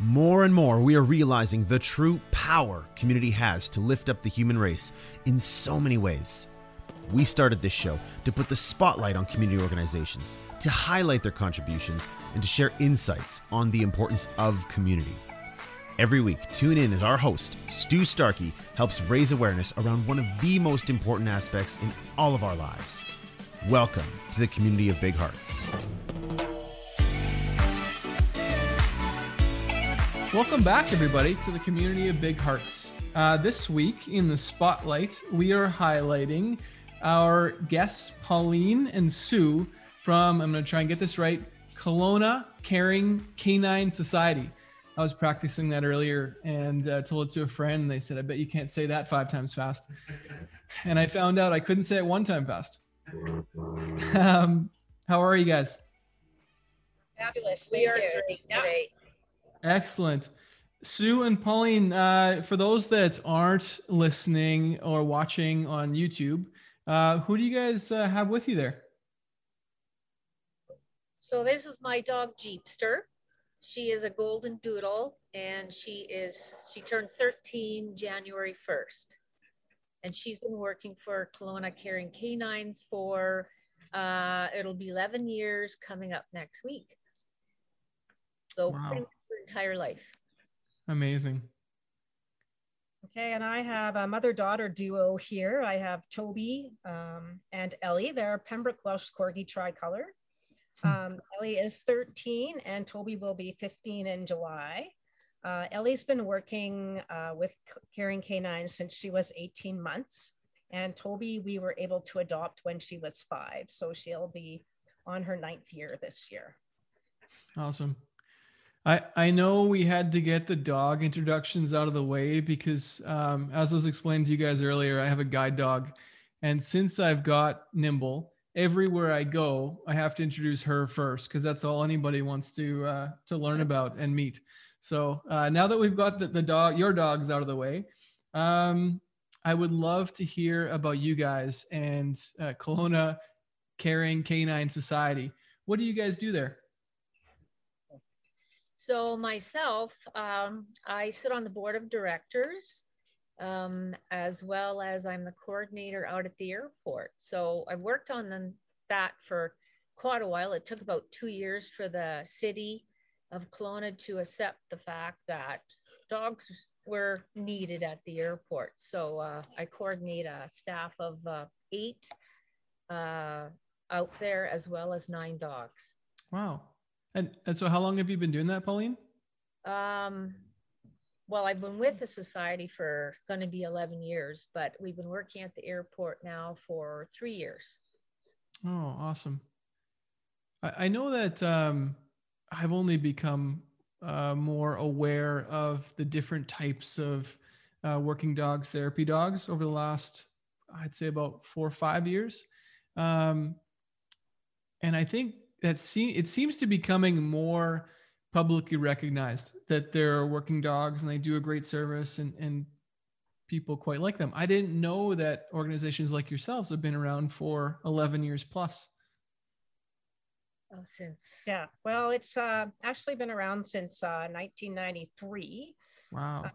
More and more, we are realizing the true power community has to lift up the human race in so many ways. We started this show to put the spotlight on community organizations, to highlight their contributions, and to share insights on the importance of community. Every week, tune in as our host, Stu Starkey, helps raise awareness around one of the most important aspects in all of our lives. Welcome to the community of Big Hearts. Welcome back, everybody, to the community of Big Hearts. Uh, this week in the spotlight, we are highlighting our guests, Pauline and Sue, from, I'm going to try and get this right, Kelowna Caring Canine Society. I was practicing that earlier and uh, told it to a friend, and they said, I bet you can't say that five times fast. And I found out I couldn't say it one time fast. Um, how are you guys? Fabulous. We are you. great Yeah. Excellent. Sue and Pauline, uh, for those that aren't listening or watching on YouTube, uh, who do you guys uh, have with you there? So this is my dog Jeepster. She is a golden doodle and she is she turned 13 January 1st. And she's been working for Kelowna Caring Canines for uh it'll be 11 years coming up next week. So Wow. Pretty much her entire life. Amazing. Okay, and I have a mother-daughter duo here. I have Toby um, and Ellie. They're Pembroke Welsh Corgi tricolor. Um, Ellie is 13 and Toby will be 15 in July. Uh, Ellie's been working uh, with C- Caring Canines since she was 18 months. And Toby, we were able to adopt when she was five. So she'll be on her ninth year this year. Awesome. I, I know we had to get the dog introductions out of the way because, um, as was explained to you guys earlier, I have a guide dog. And since I've got Nimble, everywhere I go, I have to introduce her first because that's all anybody wants to uh, to learn about and meet. So uh, now that we've got the, the dog, your dogs out of the way, um, I would love to hear about you guys and uh, Kelowna Caring Canine Society. What do you guys do there? So myself, um, I sit on the board of directors, um, as well as I'm the coordinator out at the airport. So I've worked on that for quite a while. It took about two years for the city of Kelowna to accept the fact that dogs were needed at the airport. So uh, I coordinate a staff of uh, eight uh, out there, as well as nine dogs. Wow. And and so how long have you been doing that, Pauline? Um, well, I've been with the society for going to be 11 years, but we've been working at the airport now for three years. Oh, awesome. I, I know that um, I've only become uh, more aware of the different types of uh, working dogs, therapy dogs, over the last, I'd say, about four or five years. Um, and I think that se- it seems to be coming more publicly recognized that there are working dogs and they do a great service and, and people quite like them. I didn't know that organizations like yourselves have been around for 11 years plus. Oh, since Yeah, well, it's uh, actually been around since uh, 1993. Wow.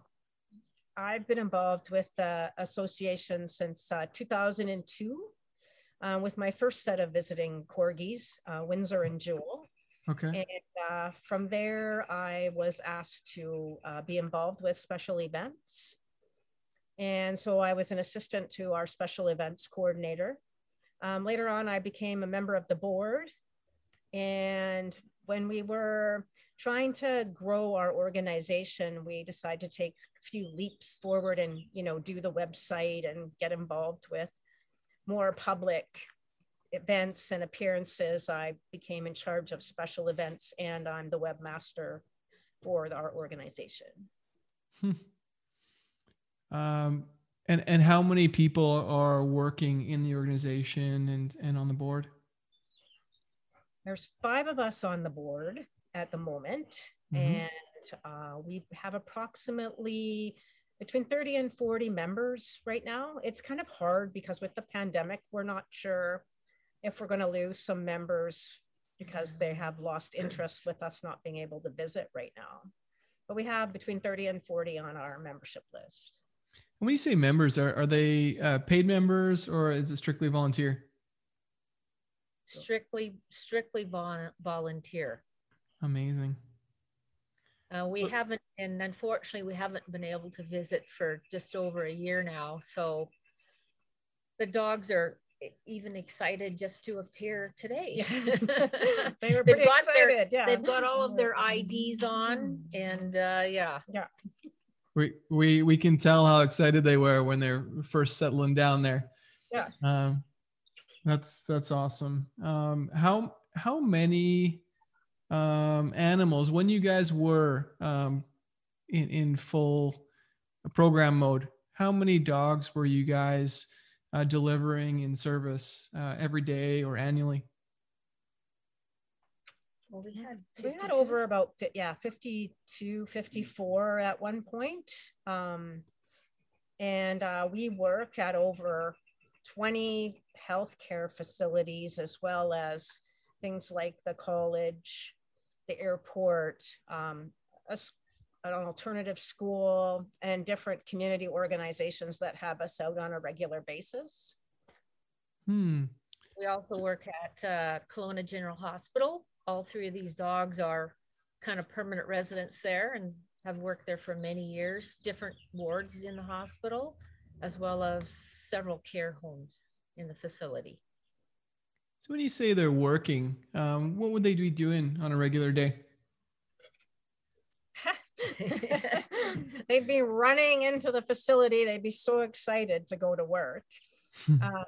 I've been involved with the association since uh, 2002 uh, with my first set of visiting corgis, uh, Windsor and Jewel. Okay. And uh, from there, I was asked to uh, be involved with special events. And so I was an assistant to our special events coordinator. Um, later on, I became a member of the board. And when we were trying to grow our organization, we decided to take a few leaps forward and, you know, do the website and get involved with more public events and appearances. I became in charge of special events and I'm the webmaster for our organization. Um, and and how many people are working in the organization and and on the board? There's five of us on the board at the moment, Mhm. and uh, we have approximately between 30 and 40 members right now. It's kind of hard because with the pandemic, we're not sure if we're going to lose some members because they have lost interest with us not being able to visit right now. but we have between 30 and 40 on our membership list. When you say members, are, are they uh, paid members or is it strictly volunteer? Strictly, strictly vol- volunteer. Amazing. Uh, we haven't, and unfortunately, we haven't been able to visit for just over a year now. So the dogs are even excited just to appear today. they were pretty excited. Their, yeah, they've got all of their IDs on, and uh, yeah, yeah. We we we can tell how excited they were when they're first settling down there. Yeah. Um, that's that's awesome. Um, how how many um, animals when you guys were um, in in full program mode? How many dogs were you guys uh, delivering in service uh, every day or annually? Well, we had we had over about yeah 52 54 at one point um, and uh, we work at over 20 healthcare facilities as well as things like the college the airport um, a, an alternative school and different community organizations that have us out on a regular basis hmm. we also work at uh, Kelowna General Hospital all three of these dogs are kind of permanent residents there and have worked there for many years, different wards in the hospital, as well as several care homes in the facility. So, when you say they're working, um, what would they be doing on a regular day? They'd be running into the facility. They'd be so excited to go to work. um,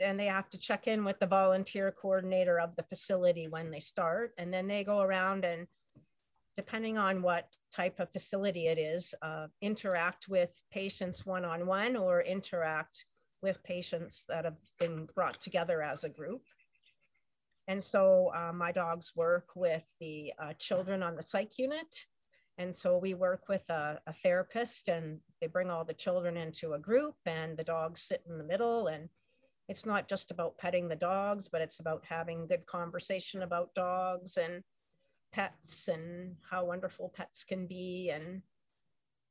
and they have to check in with the volunteer coordinator of the facility when they start and then they go around and depending on what type of facility it is uh, interact with patients one-on-one or interact with patients that have been brought together as a group. And so uh, my dogs work with the uh, children on the psych unit. And so we work with a, a therapist and they bring all the children into a group and the dogs sit in the middle. And it's not just about petting the dogs, but it's about having good conversation about dogs and pets and how wonderful pets can be and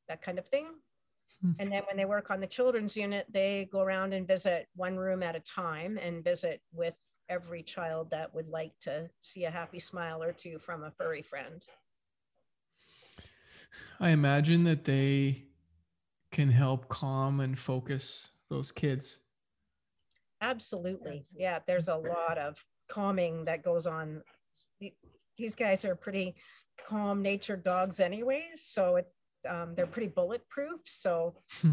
that kind of thing. Mm-hmm. And then when they work on the children's unit, they go around and visit one room at a time and visit with every child that would like to see a happy smile or two from a furry friend. I imagine that they can help calm and focus those kids Absolutely. Yeah, there's a lot of calming that goes on. These guys are pretty calm natured dogs, anyways. So it, um, they're pretty bulletproof. So hmm.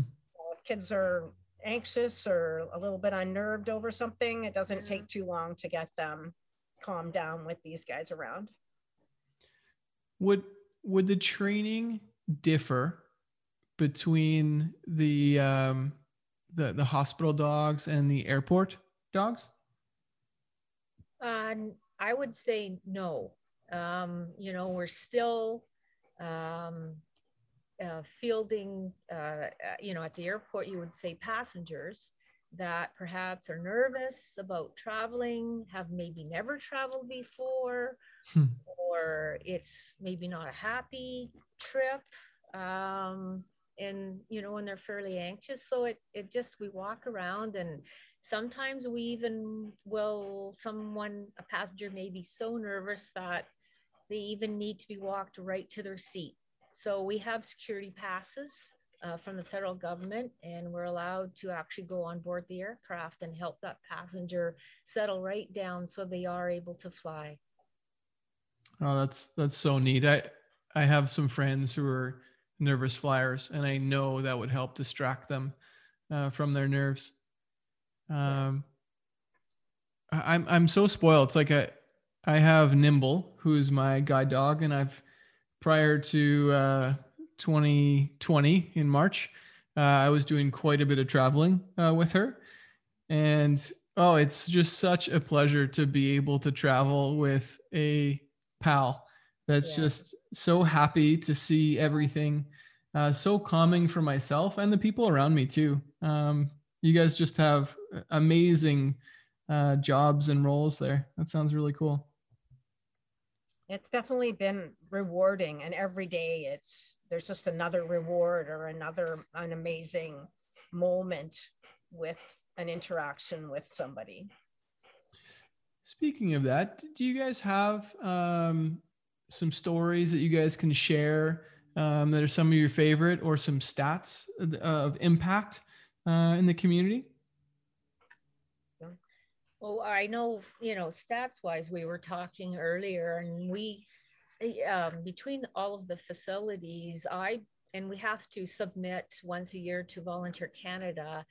if kids are anxious or a little bit unnerved over something, it doesn't take too long to get them calmed down with these guys around. Would would the training differ between the um, the the hospital dogs and the airport dogs? Uh, I would say no. Um, you know, we're still um, uh, fielding, uh, uh, you know, at the airport, you would say passengers that perhaps are nervous about traveling, have maybe never traveled before, hmm. or it's maybe not a happy trip. Um, and you know when they're fairly anxious so it it just we walk around and sometimes we even will someone a passenger may be so nervous that they even need to be walked right to their seat so we have security passes uh, from the federal government and we're allowed to actually go on board the aircraft and help that passenger settle right down so they are able to fly oh that's that's so neat i i have some friends who are nervous flyers, and I know that would help distract them uh, from their nerves. Um, I'm I'm so spoiled. It's like I I have Nimble, who's my guide dog, and I've prior to uh, 2020 in March, uh, I was doing quite a bit of traveling uh, with her, and oh, it's just such a pleasure to be able to travel with a pal that's yeah. just so happy to see everything uh, so calming for myself and the people around me too. Um, you guys just have amazing uh, jobs and roles there. That sounds really cool it's definitely been rewarding and every day it's there's just another reward or another an amazing moment with an interaction with somebody. Speaking of that do you guys have um, some stories that you guys can share um, that are some of your favorite or some stats of impact uh, in the community well, I know, you know, stats wise, we were talking earlier, and we, eh, um, between all of the facilities, I, and we have to submit once a year to Volunteer Canada.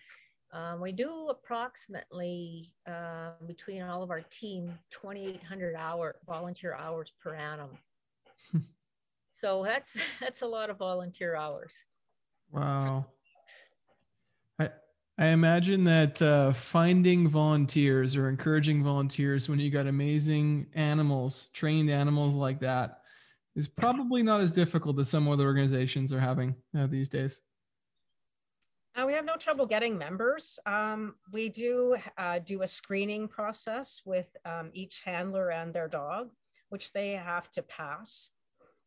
Um, we do approximately uh, between all of our team 2,800 hour volunteer hours per annum. so that's that's a lot of volunteer hours. Wow. I imagine that uh, finding volunteers or encouraging volunteers when you got amazing animals, trained animals like that, is probably not as difficult as some other organizations are having uh, these days. Uh, we have no trouble getting members. Um, we do uh, do a screening process with um, each handler and their dog, which they have to pass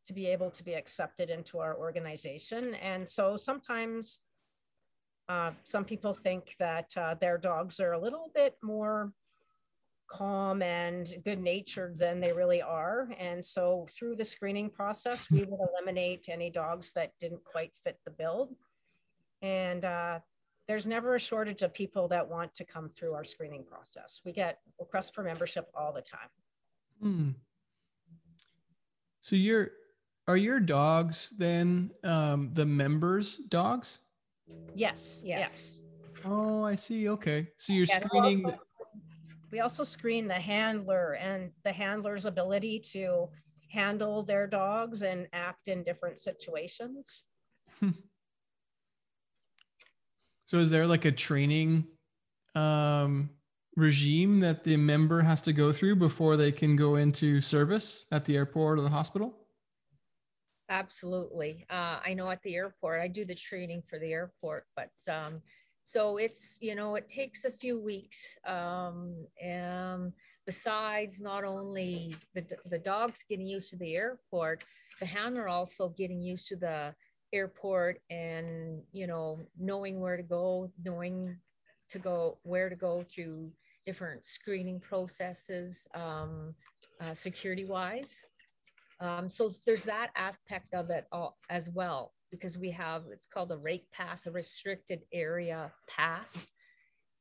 to be able to be accepted into our organization. And so sometimes uh, some people think that uh, their dogs are a little bit more calm and good natured than they really are. And so through the screening process, we would eliminate any dogs that didn't quite fit the bill. And uh, there's never a shortage of people that want to come through our screening process. We get requests for membership all the time. Hmm. So your are your dogs then um, the members' dogs? Yes, yes. Oh, I see. Okay. So you're Yeah, screening. also- We also screen the handler and the handler's ability to handle their dogs and act in different situations. So is there like a training um, regime that the member has to go through before they can go into service at the airport or the hospital? Absolutely. Uh, I know at the airport, I do the training for the airport, but um, so it's, you know, it takes a few weeks. Um, and besides not only the, the dogs getting used to the airport, the handler also getting used to the airport and, you know, knowing where to go, knowing to go, where to go through different screening processes, um, uh, security wise. Um, so there's that aspect of it all, as well, because we have it's called a rate pass, a restricted area pass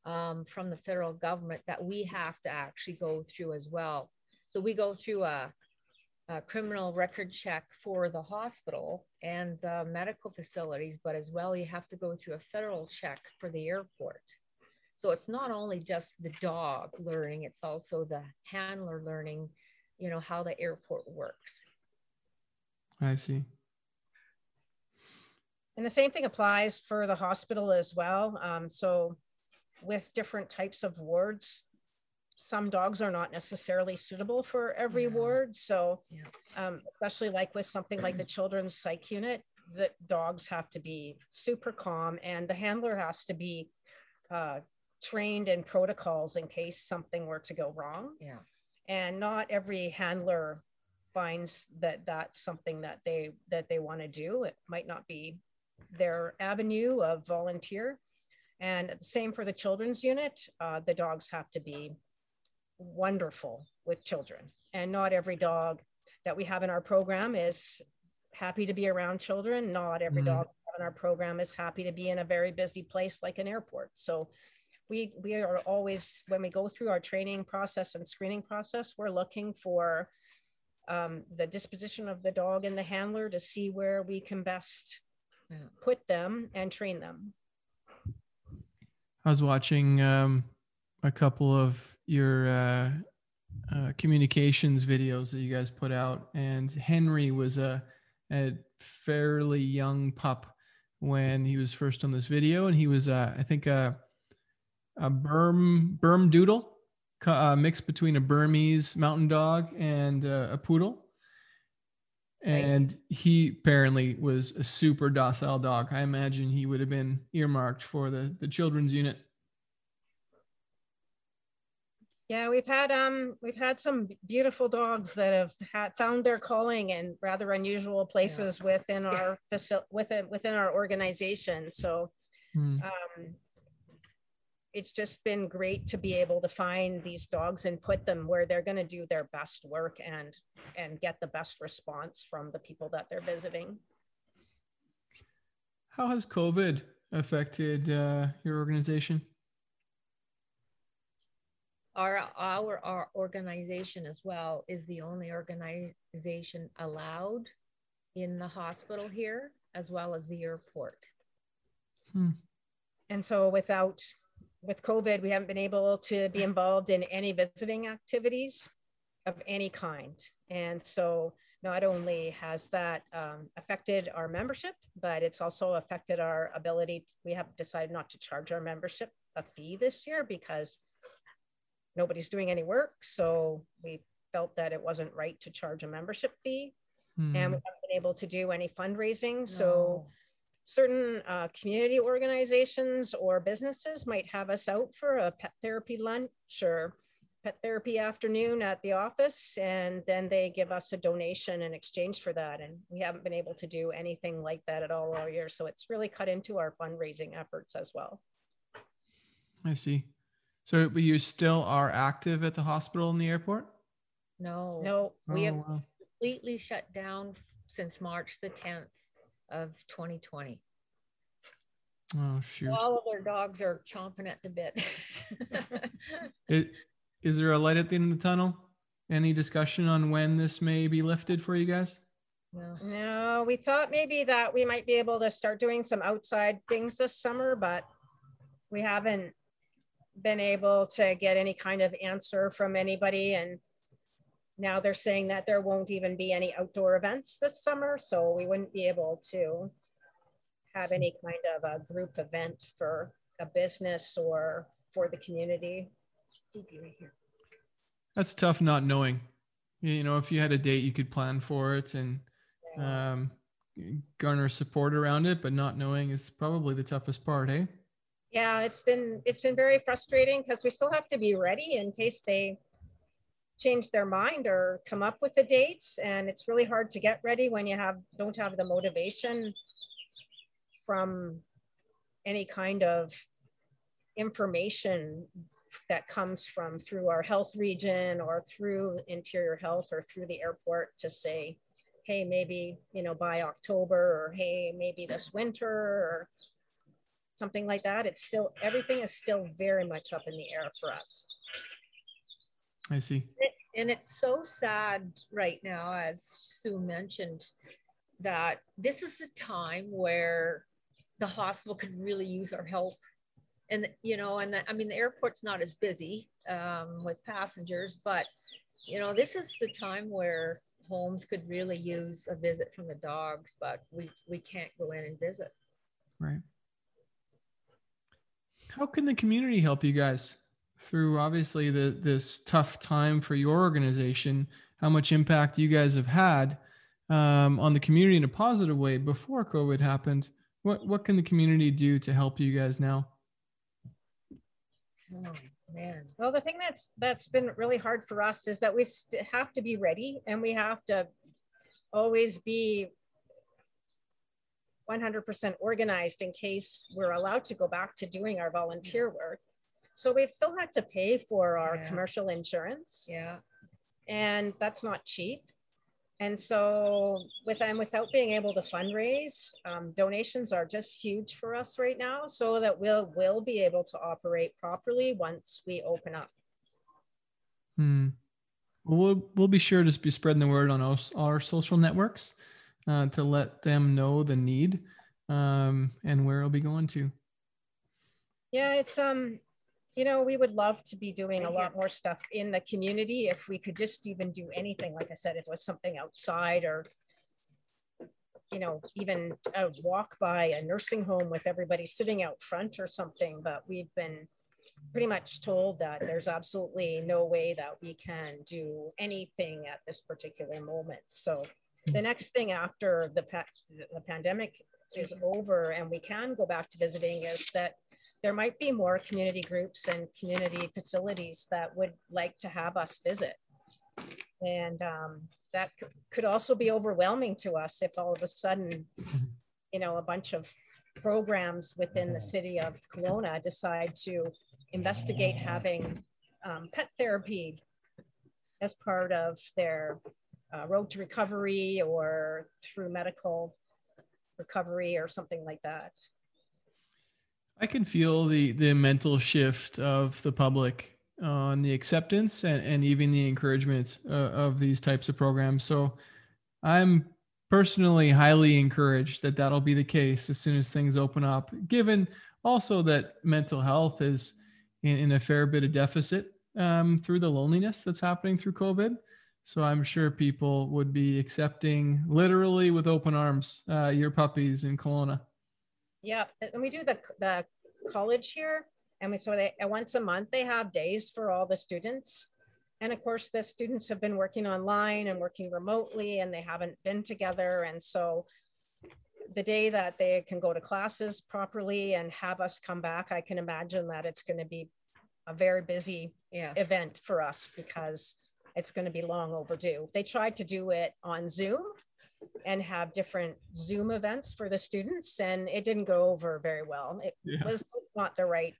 um, from the federal government that we have to actually go through as well. So we go through a, a criminal record check for the hospital and the medical facilities, but as well, you have to go through a federal check for the airport. So it's not only just the dog learning, it's also the handler learning, you know, how the airport works. I see. And the same thing applies for the hospital as well. Um, so, with different types of wards, some dogs are not necessarily suitable for every Yeah. ward. So, Yeah. um, especially like with something like the children's psych unit, the dogs have to be super calm and the handler has to be uh, trained in protocols in case something were to go wrong. Yeah. And not every handler finds that that's something that they that they want to do. It might not be their avenue of volunteer. And the same for the children's unit. Uh, the dogs have to be wonderful with children. And not every dog that we have in our program is happy to be around children. Not every Mm. dog in our program is happy to be in a very busy place like an airport. So we we are always when we go through our training process and screening process, we're looking for um, the disposition of the dog and the handler to see where we can best put them and train them. I was watching um, a couple of your uh, uh, communications videos that you guys put out, and Henry was a, a fairly young pup when he was first on this video, and he was, uh, I think, a a Burm Burm Doodle, co- uh, mix between a Bernese mountain dog and uh, a poodle. And he apparently was a super docile dog. I imagine he would have been earmarked for the, the children's unit. Yeah, we've had um we've had some beautiful dogs that have had found their calling in rather unusual places yeah. within our facility within within our organization. So um it's just been great to be able to find these dogs and put them where they're going to do their best work and and get the best response from the people that they're visiting. How has COVID affected uh, your organization? Our, our our organization as well is the only organization allowed in the hospital here as well as the airport. Hmm. And so without with COVID, we haven't been able to be involved in any visiting activities of any kind. And so not only has that um, affected our membership, but it's also affected our ability. To, we have decided not to charge our membership a fee this year because nobody's doing any work. So we felt that it wasn't right to charge a membership fee. Mm. And we hmm. haven't been able to do any fundraising. No. So certain uh, community organizations or businesses might have us out for a pet therapy lunch or pet therapy afternoon at the office and then they give us a donation in exchange for that and we haven't been able to do anything like that at all all year so it's really cut into our fundraising efforts as well i see so, but you still are active at the hospital and the airport? No, no, we oh, have wow. completely shut down since March the 10th of 2020. Oh shoot! All of their dogs are chomping at the bit. it, is there a light at the end of the tunnel? Any discussion on when this may be lifted for you guys? No. no, we thought maybe that we might be able to start doing some outside things this summer, but we haven't been able to get any kind of answer from anybody. And now they're saying that there won't even be any outdoor events this summer. So we wouldn't be able to have any kind of a group event for a business or for the community. That's tough not knowing. You know, if you had a date, you could plan for it and um, garner support around it, but not knowing is probably the toughest part, eh? yeah, it's been it's been very frustrating because we still have to be ready in case they change their mind or come up with the dates. And it's really hard to get ready when you have don't have the motivation from any kind of information that comes from through our health region or through interior health or through the airport to say hey maybe you know by october or hey maybe this winter or something like that, it's still, everything is still very much up in the air for us. I see. And it's so sad right now, as Sue mentioned, that this is the time where the hospital could really use our help. And, you know, and the, I mean, the airport's not as busy um, with passengers, but, you know, this is the time where homes could really use a visit from the dogs, but we, we can't go in and visit. Right. How can the community help you guys through obviously the this tough time for your organization? How much impact you guys have had um, on the community in a positive way before COVID happened? What what can the community do to help you guys now? Oh man. Well, the thing that's that's been really hard for us is that we have to be ready and we have to always be 100% organized in case we're allowed to go back to doing our volunteer work. So we've still had to pay for our yeah. commercial insurance. Yeah. And that's not cheap. And so with and without being able to fundraise, um, donations are just huge for us right now so that we'll will be able to operate properly once we open up. Hmm. Well, we'll, we'll be sure to be spreading the word on our, our social networks uh, to let them know the need um, and where it'll be going to. Yeah, it's um, you know, we would love to be doing a lot more stuff in the community if we could just even do anything. Like I said, if it was something outside or you know, even a walk by a nursing home with everybody sitting out front or something. But we've been pretty much told that there's absolutely no way that we can do anything at this particular moment. So the hmm. next thing after the, pa- the pandemic is over and we can go back to visiting is that there might be more community groups and community facilities that would like to have us visit. And um, that could also be overwhelming to us if all of a sudden, you know, a bunch of programs within the city of Kelowna decide to investigate having um, pet therapy as part of their uh, road to recovery or through medical recovery or something like that. I can feel the the mental shift of the public on the acceptance and, and even the encouragement uh, of these types of programs. So I'm personally highly encouraged that that'll be the case as soon as things open up, given also that mental health is in, in a fair bit of deficit um, through the loneliness that's happening through COVID. So I'm sure people would be accepting literally with open arms uh, your puppies in Kelowna. Yeah, and we do the the college here, and we so they once a month they have days for all the students, and of course the students have been working online and working remotely, and they haven't been together, and so the day that they can go to classes properly and have us come back, I can imagine that it's going to be a very busy yes. event for us because it's going to be long overdue. They tried to do it on Zoom and have different Zoom events for the students, and it didn't go over very well. It yeah. was just not the right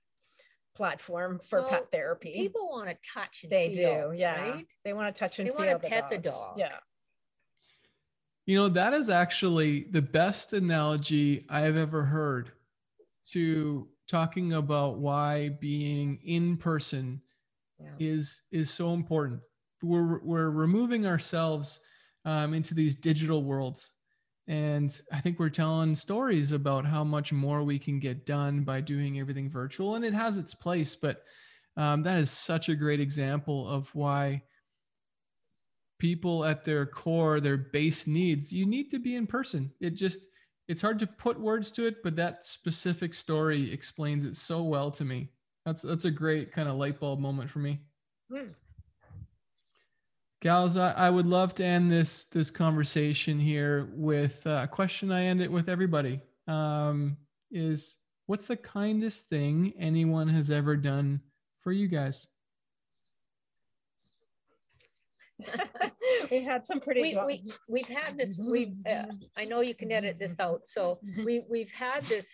platform for well, pet therapy. People want to touch they feel, do, yeah. Right? They want to touch and they feel. want to pet the dog. Yeah. You know, that is actually the best analogy I have ever heard to talking about why being in person yeah. is is so important. We're we're removing ourselves um, into these digital worlds. And I think we're telling stories about how much more we can get done by doing everything virtual. And it has its place, but um, that is such a great example of why people at their core, their base needs, you need to be in person. It just, it's hard to put words to it, but that specific story explains it so well to me. That's that's a great kind of light bulb moment for me. Gals, I, I, would love to end this this conversation here with a question I end it with everybody. Um, is what's the kindest thing anyone has ever done for you guys? we had some pretty. We, we we've had this. We've. Uh, I know you can edit this out. So we we've had this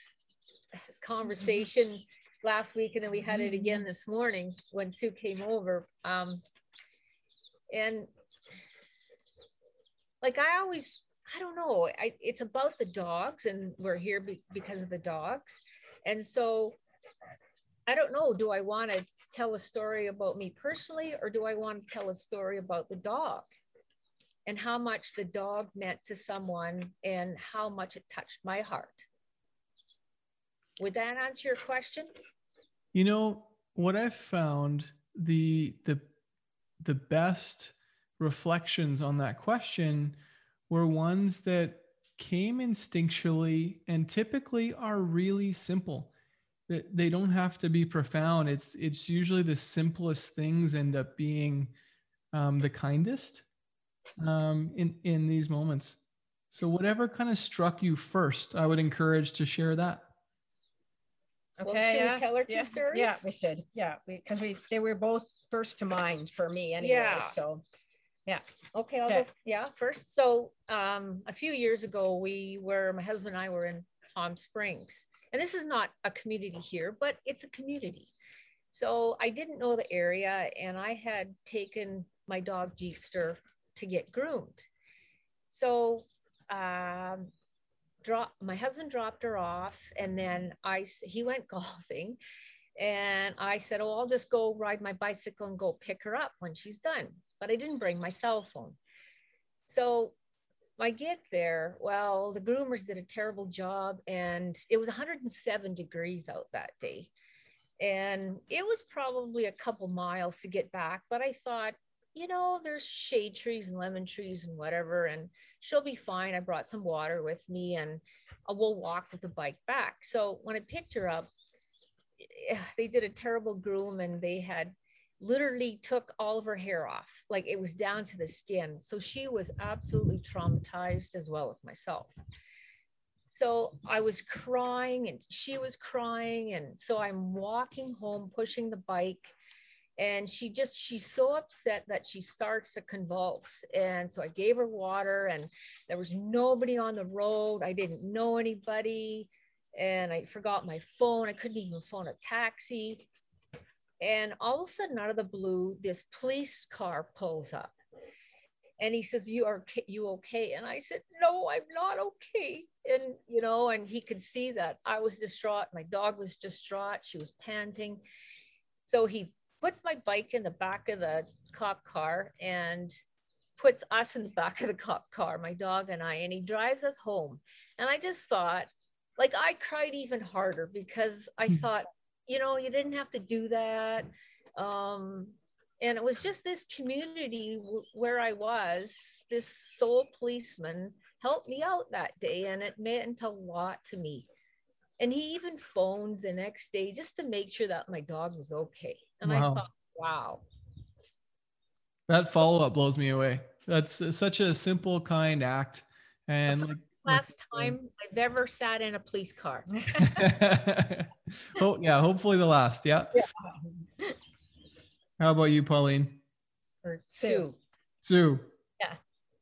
conversation last week, and then we had it again this morning when Sue came over. Um, and like i always i don't know I, it's about the dogs and we're here be, because of the dogs. And so i don't know do i want to tell a story about me personally or do i want to tell a story about the dog? And how much the dog meant to someone and how much it touched my heart. Would that answer your question? You know what i've found the the the best reflections on that question were ones that came instinctually and typically are really simple. They don't have to be profound. It's it's usually the simplest things end up being um, the kindest um, in in these moments. So whatever kind of struck you first i would encourage to share that Okay. Well, should yeah, we tell our two yeah, stories? Yeah, we should. Yeah, because we, we, they were both first to mind for me anyway. Yeah. So, yeah. Okay. I'll okay. Go, yeah. First, so um, a few years ago, we were my husband and I were in Palm Springs, and this is not a community here, but it's a community. So I didn't know the area, and I had taken my dog Jeepster to get groomed. So um, drop my husband dropped her off and then i he went golfing and i said oh i'll just go ride my bicycle and go pick her up when she's done but i didn't bring my cell phone so I get there, well, the groomers did a terrible job, and it was 107 degrees out that day. And it was probably a couple miles to get back, but I thought, you know, there's shade trees and lemon trees and whatever, and she'll be fine. I brought some water with me and uh, we'll walk with the bike back. So when I picked her up, they did a terrible groom and they had literally took all of her hair off. Like it was down to the skin. So she was absolutely traumatized as well as myself. So I was crying and she was crying. And so I'm walking home, pushing the bike. And she just, she's so upset that she starts to convulse. And so I gave her water, and there was nobody on the road. I didn't know anybody. And I forgot my phone. I couldn't even phone a taxi. And all of a sudden, out of the blue, this police car pulls up and he says you are you okay and i said no i'm not okay and you know and he could see that i was distraught my dog was distraught she was panting so he puts my bike in the back of the cop car and puts us in the back of the cop car my dog and i and he drives us home and i just thought like i cried even harder because i mm-hmm. thought you know you didn't have to do that um and it was just this community where I was, this sole policeman helped me out that day, and it meant a lot to me. And he even phoned the next day just to make sure that my dog was okay. And wow. I thought, wow. That follow up blows me away. That's such a simple, kind act. And like, last time I've ever sat in a police car. oh, yeah, hopefully the last. Yeah. yeah. How about you, Pauline? Or Sue. Sue. Yeah.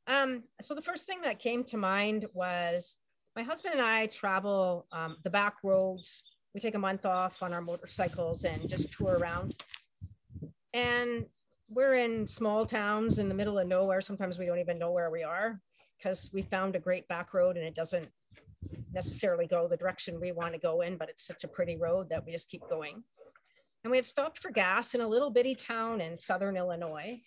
Um, so the first thing that came to mind was my husband and I travel um, the back roads. We take a month off on our motorcycles and just tour around. And we're in small towns in the middle of nowhere. Sometimes we don't even know where we are because we found a great back road and it doesn't necessarily go the direction we want to go in, but it's such a pretty road that we just keep going. And we had stopped for gas in a little bitty town in southern Illinois.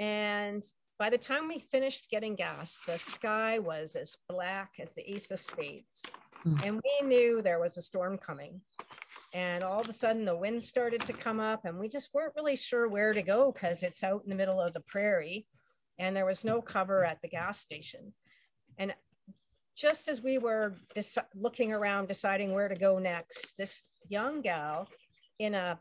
And by the time we finished getting gas, the sky was as black as the ace of spades. Mm. And we knew there was a storm coming. And all of a sudden, the wind started to come up, and we just weren't really sure where to go because it's out in the middle of the prairie and there was no cover at the gas station. And just as we were looking around, deciding where to go next, this young gal in a,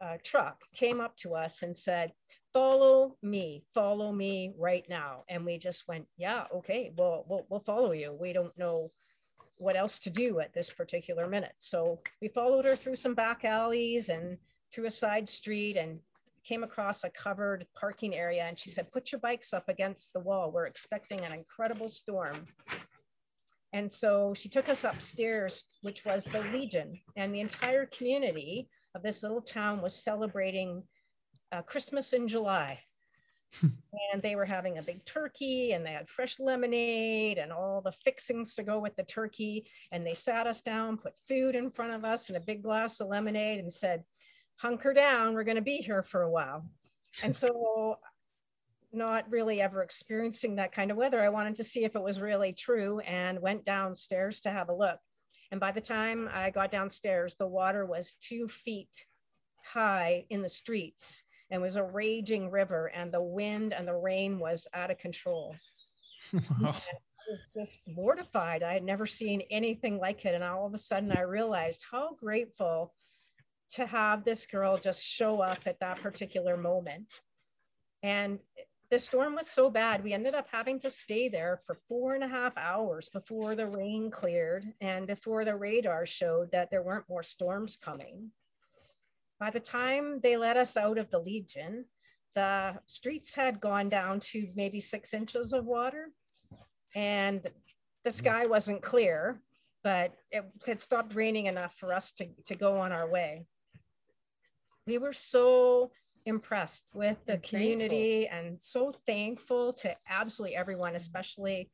a truck came up to us and said, follow me, follow me right now. And we just went, yeah, okay, well, we'll, we'll follow you. We don't know what else to do at this particular minute. So we followed her through some back alleys and through a side street and came across a covered parking area. And she said, put your bikes up against the wall. We're expecting an incredible storm. And so she took us upstairs, which was the Legion, and the entire community of this little town was celebrating uh, Christmas in July. And they were having a big turkey and they had fresh lemonade and all the fixings to go with the turkey. And they sat us down, put food in front of us and a big glass of lemonade and said, hunker down, we're going to be here for a while. And so not really ever experiencing that kind of weather, I wanted to see if it was really true and went downstairs to have a look. And by the time I got downstairs, the water was two feet high in the streets and was a raging river, and the wind and the rain was out of control. I was just mortified. I had never seen anything like it. And all of a sudden, I realized how grateful to have this girl just show up at that particular moment. And the storm was so bad, we ended up having to stay there for four and a half hours before the rain cleared and before the radar showed that there weren't more storms coming. By the time they let us out of the Legion, the streets had gone down to maybe six inches of water and the hmm. sky wasn't clear, but it had stopped raining enough for us to, to go on our way. We were so impressed with the community thankful. and so thankful to absolutely everyone, especially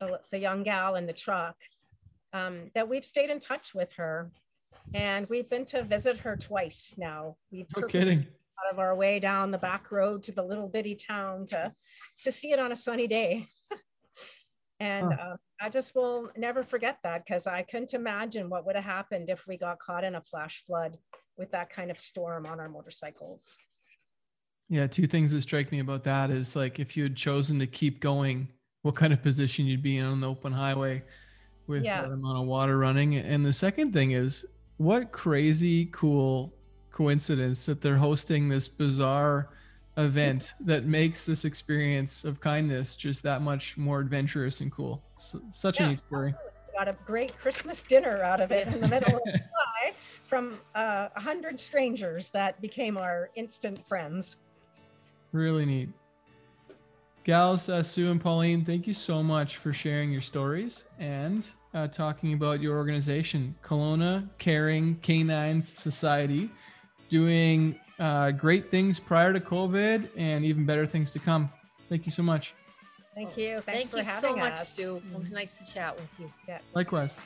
the, the young gal in the truck, um, that we've stayed in touch with her. And we've been to visit her twice now. We've no kidding. out of our way down the back road to the little bitty town to, to see it on a sunny day. and huh. uh, I just will never forget that because I couldn't imagine what would have happened if we got caught in a flash flood with that kind of storm on our motorcycles. Yeah, two things that strike me about that is like if you had chosen to keep going, what kind of position you'd be in on the open highway with yeah. that amount of water running. And the second thing is what crazy cool coincidence that they're hosting this bizarre event that makes this experience of kindness just that much more adventurous and cool. So, such Yeah, a neat story. Got a great Christmas dinner out of it in the middle of July from uh, a hundred strangers that became our instant friends. Really neat. Gals, uh, Sue and Pauline, thank you so much for sharing your stories and uh, talking about your organization, Kelowna Caring Canines Society, doing uh, great things prior to COVID and even better things to come. Thank you so much. Thank you. Thanks Thank for you having so much, us. Stu. It was nice to chat with you. Likewise.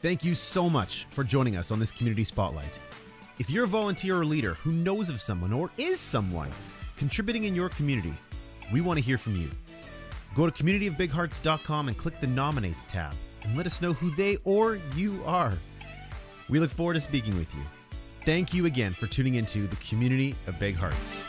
Thank you so much for joining us on this Community Spotlight. If you're a volunteer or leader who knows of someone or is someone contributing in your community, we want to hear from you. Go to communityofbighearts.com and click the Nominate tab and let us know who they or you are. We look forward to speaking with you. Thank you again for tuning into the Community of Big Hearts.